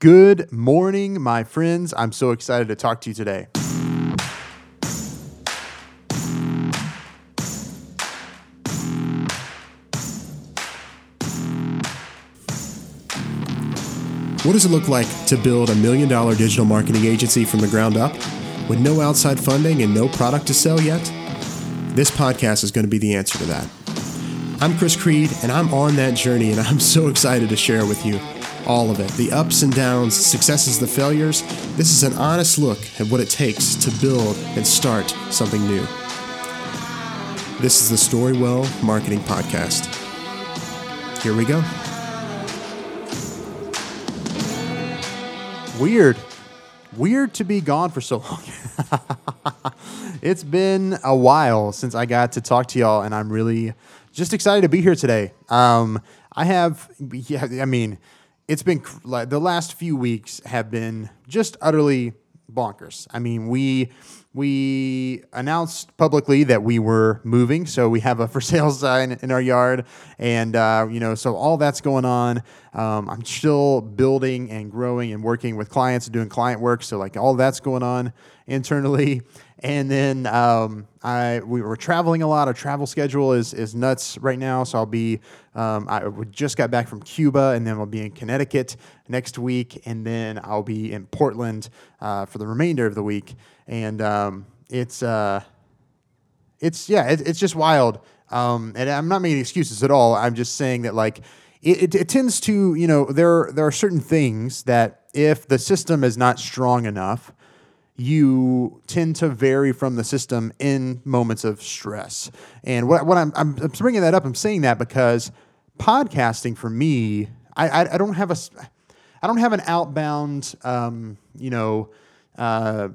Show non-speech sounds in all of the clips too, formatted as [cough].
Good morning, my friends. I'm so excited to talk to you today. What does it look like to build a million dollar digital marketing agency from the ground up with no outside funding and no product to sell yet? This podcast is going to be the answer to that. I'm Chris Creed, and I'm on that journey, and I'm so [laughs] excited to share with you all of it the ups and downs, successes, the failures. This is an honest look at what it takes to build and start something new. This is the Storywell Marketing Podcast. Here we go. Weird. Weird to be gone for so long. [laughs] it's been a while since I got to talk to y'all, and I'm really just excited to be here today. Um, I have, yeah, I mean, it's been like the last few weeks have been just utterly bonkers. I mean, we we announced publicly that we were moving, so we have a for [laughs] sale sign in our yard, and uh, you know, so all that's going on. Um, I'm still building and growing and working with clients and doing client work, so like all that's going on internally. And then um, I we were traveling a lot. Our travel schedule is is nuts right now. So I'll be um, I just got back from Cuba, and then I'll be in Connecticut next week, and then I'll be in Portland uh, for the remainder of the week. And um, it's uh, it's yeah, it, it's just wild. Um, and I'm not making excuses at all. I'm just saying that like it, it, it tends to you know there there are certain things that if the system is not strong enough you tend to vary from the system in moments of stress. And what, what I'm, I'm, I'm bringing that up, I'm saying that because podcasting for me, I, I, I don't have a, I don't have an outbound, um, you know, uh,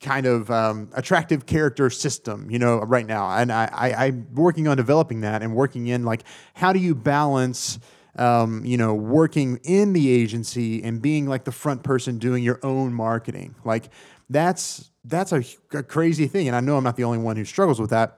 kind of um, attractive character system, you know, right now. And I, I, I'm working on developing that and working in like, how do you balance, um, you know, working in the agency and being like the front person doing your own marketing. Like that's that's a, a crazy thing, and I know I'm not the only one who struggles with that.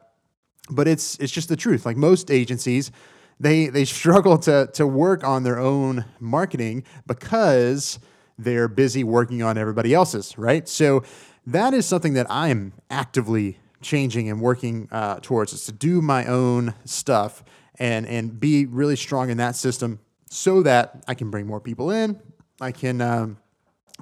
But it's it's just the truth. Like most agencies, they they [laughs] struggle to to work on their own marketing because they're busy working on everybody else's, right? So that is something that I am actively changing and working uh, towards is to do my own stuff and and be really strong in that system so that I can bring more people in. I can um,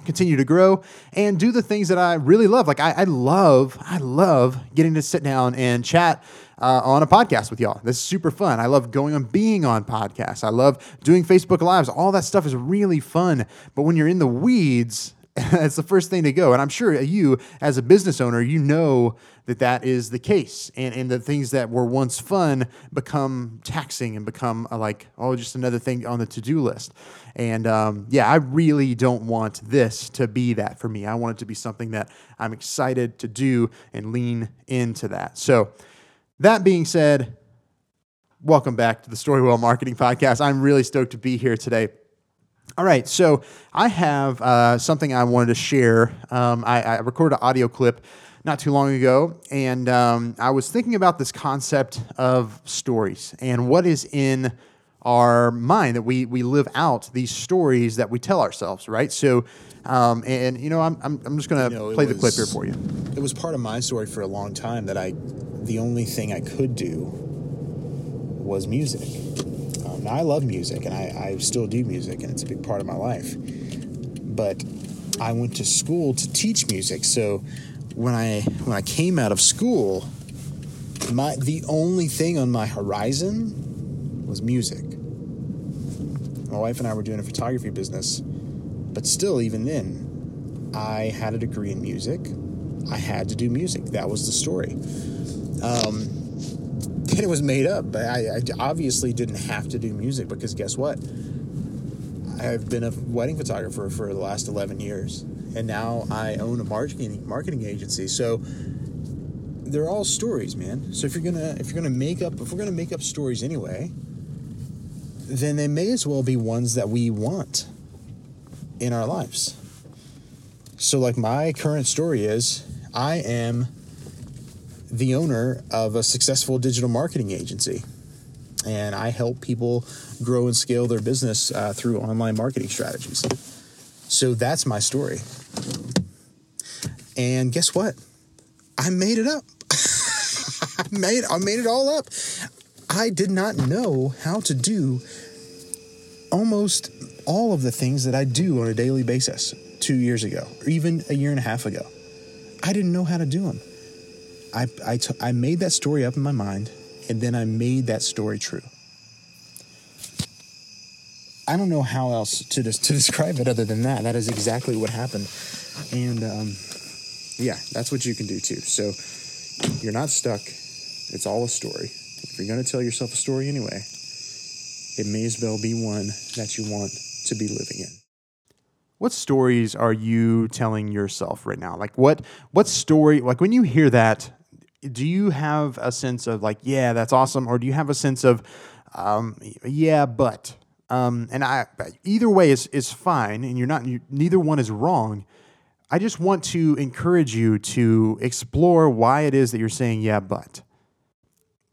continue to grow and do the things that I really love. Like I, I love, I love getting to sit down and chat uh, on a podcast with y'all. This is super fun. I love going on being on podcasts. I love doing Facebook Lives. All that stuff is really fun. But when you're in the weeds, [laughs] it's the first thing to go. And I'm sure you, as a business owner, you know that that is the case. And, and the things that were once fun become taxing and become uh, like, oh, just another thing on the to do list. And um, yeah, I really don't want this to be that for me. I want it to be something that I'm excited to do and lean into that. So, that being said, welcome back to the Storywell Marketing Podcast. I'm really stoked to be here today. All right, so I have uh, something I wanted to share. Um, I, I, recorded an audio clip not too long ago, and um, I was thinking about this concept of stories and what is in our mind that we we live out these stories that we tell ourselves, right? So, um, and you know, I'm I'm, I'm just gonna you know, play was, the clip here for you. It was part of my story for a long time that I, the only thing I could do was music. Um, now I love music, and I, I still do music, and it's a big part of my life. But I went to school to teach music, so when I when I came out of school, my the only thing on my horizon was music. My wife and I were doing a photography business, but still, even then, I had a degree in music. I had to do music. That was the story. Um, it was made up, but I, I obviously didn't have to do music because guess what? I've been a wedding photographer for the last 11 years and now I own a marketing marketing agency. So they're all stories, man. So if you're gonna if you're gonna make up if we're gonna make up stories anyway, then they may as well be ones that we want in our lives. So like my current story is I am the owner of a successful digital marketing agency. And I help people grow and scale their business uh, through online marketing strategies. So that's my story. And guess what? I made it up. I [laughs] made I made it all up. I did not know how to do almost all of the things that I do on a daily basis two years ago, or even a year and a half ago. I didn't know how to do them. I, I, t- I made that story up in my mind, and then I made that story true. I don't know how else to, des- to [laughs] describe it other than that. That is exactly what happened. And um, yeah, that's what you can do too. So you're not stuck, it's all a story. If you're going to tell yourself a story anyway, it may as well be one that you want to be living in. What stories are you telling yourself right now? Like what what story like when you hear that, do you have a sense of like, yeah, that's awesome, or do you have a sense of um, yeah, but um, and I either way is is fine, and you're not you, neither one is wrong. I just want to encourage you to explore why it is that you're saying yeah, but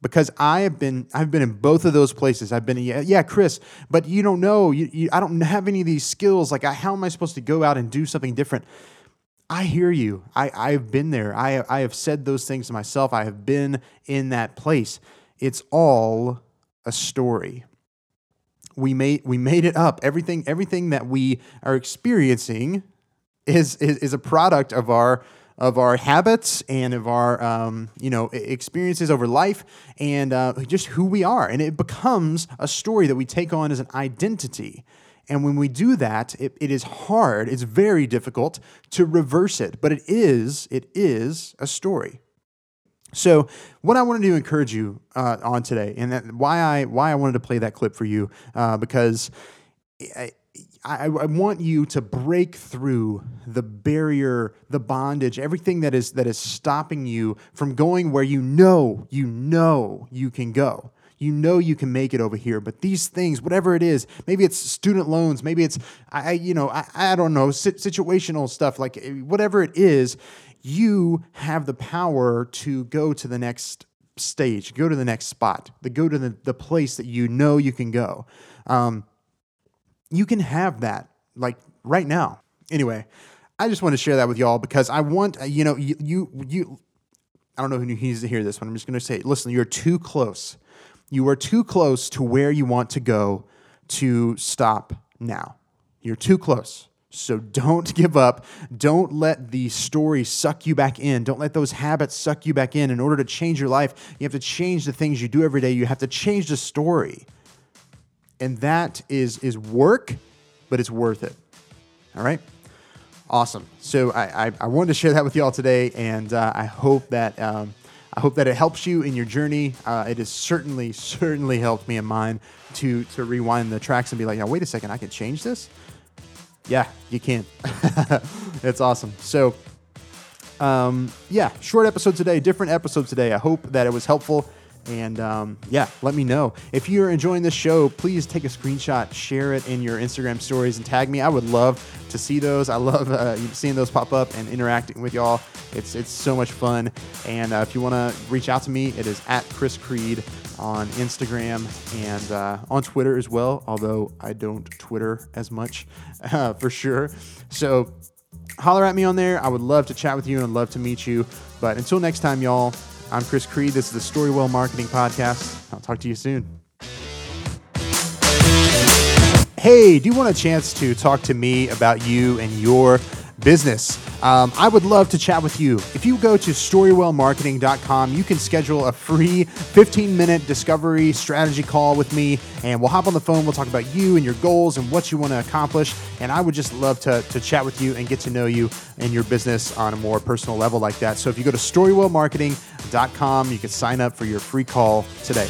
because I have been I've been in both of those places. I've been yeah, yeah Chris, but you don't know. You, you, I don't have any of these skills. Like, I, how am I supposed to go out and do something different? I hear you. I I've been there. I I have said those things to myself. I have been in that place. It's all a story. We made we made it up. Everything everything that we are experiencing is is, is a product of our of our habits and of our um, you know experiences over life and uh, just who we are and it becomes a story that we take on as an identity and when we do that it, it is hard it's very difficult to reverse it but it is it is a story so, what I wanted to encourage you uh, on today, and that, why I why I wanted to play that clip for you, uh, because I, I, I, want you to break through the barrier, the bondage, everything that is that is stopping you from going where you know you know you can go. You know you can make it over here, but these things, whatever it is, maybe it's student loans, maybe it's I, you know, I, I don't know, situational stuff, like eh, whatever it is, you have the power to go to the next stage, go to the next spot, to go to the, the place that you know you can go. Um, you can have that like right now. Anyway, I just want to share that with y'all because I want uh, you know you you, you I don't know who needs to hear this but I'm just going to say, listen, you're too close. You are too close to where you want to go to stop now. You're too close. So don't [laughs] give up. Don't let the story suck you back in. Don't let those habits suck you back in. In order to change your life, you have to change the things you do every day. You have to change the story and that is is work, but it's worth it. All right. Awesome. So I, I, I wanted to share that with y'all today, and uh, I hope that um, I hope that it helps you in your journey. Uh, it has certainly [laughs] certainly helped me in mine to to rewind the tracks and be like, now wait a second, I can change this. Yeah, you can. [laughs] it's awesome. So um, yeah, short episode today, different episode today. I hope that it was helpful. And um, yeah, let me know. If you're enjoying this show, please take a screenshot, share it in your Instagram stories, and tag me. I would love to see those. I love uh, seeing those pop up and interacting with y'all. It's, it's so much fun. And uh, if you want to reach out to me, it is at Chris Creed on Instagram and uh, on Twitter as well, although I don't Twitter as much [laughs] uh, for sure. So holler at me on there. I would love to chat with you and love to meet you. But until next time, y'all, I'm Chris Creed. This is the Storywell Marketing Podcast. I'll talk to you soon. Hey, do you want a chance to talk to me about you and your business? Um, I would love to chat with you. If you go to storywellmarketing.com, you can schedule a free 15 minute discovery strategy call with me, and we'll hop on the phone. We'll talk about you and your goals and what you want to accomplish. And I would just love to, to chat with you and get to know you and your business on a more personal level like that. So if you go to storywellmarketing.com, you can sign up for your free call today.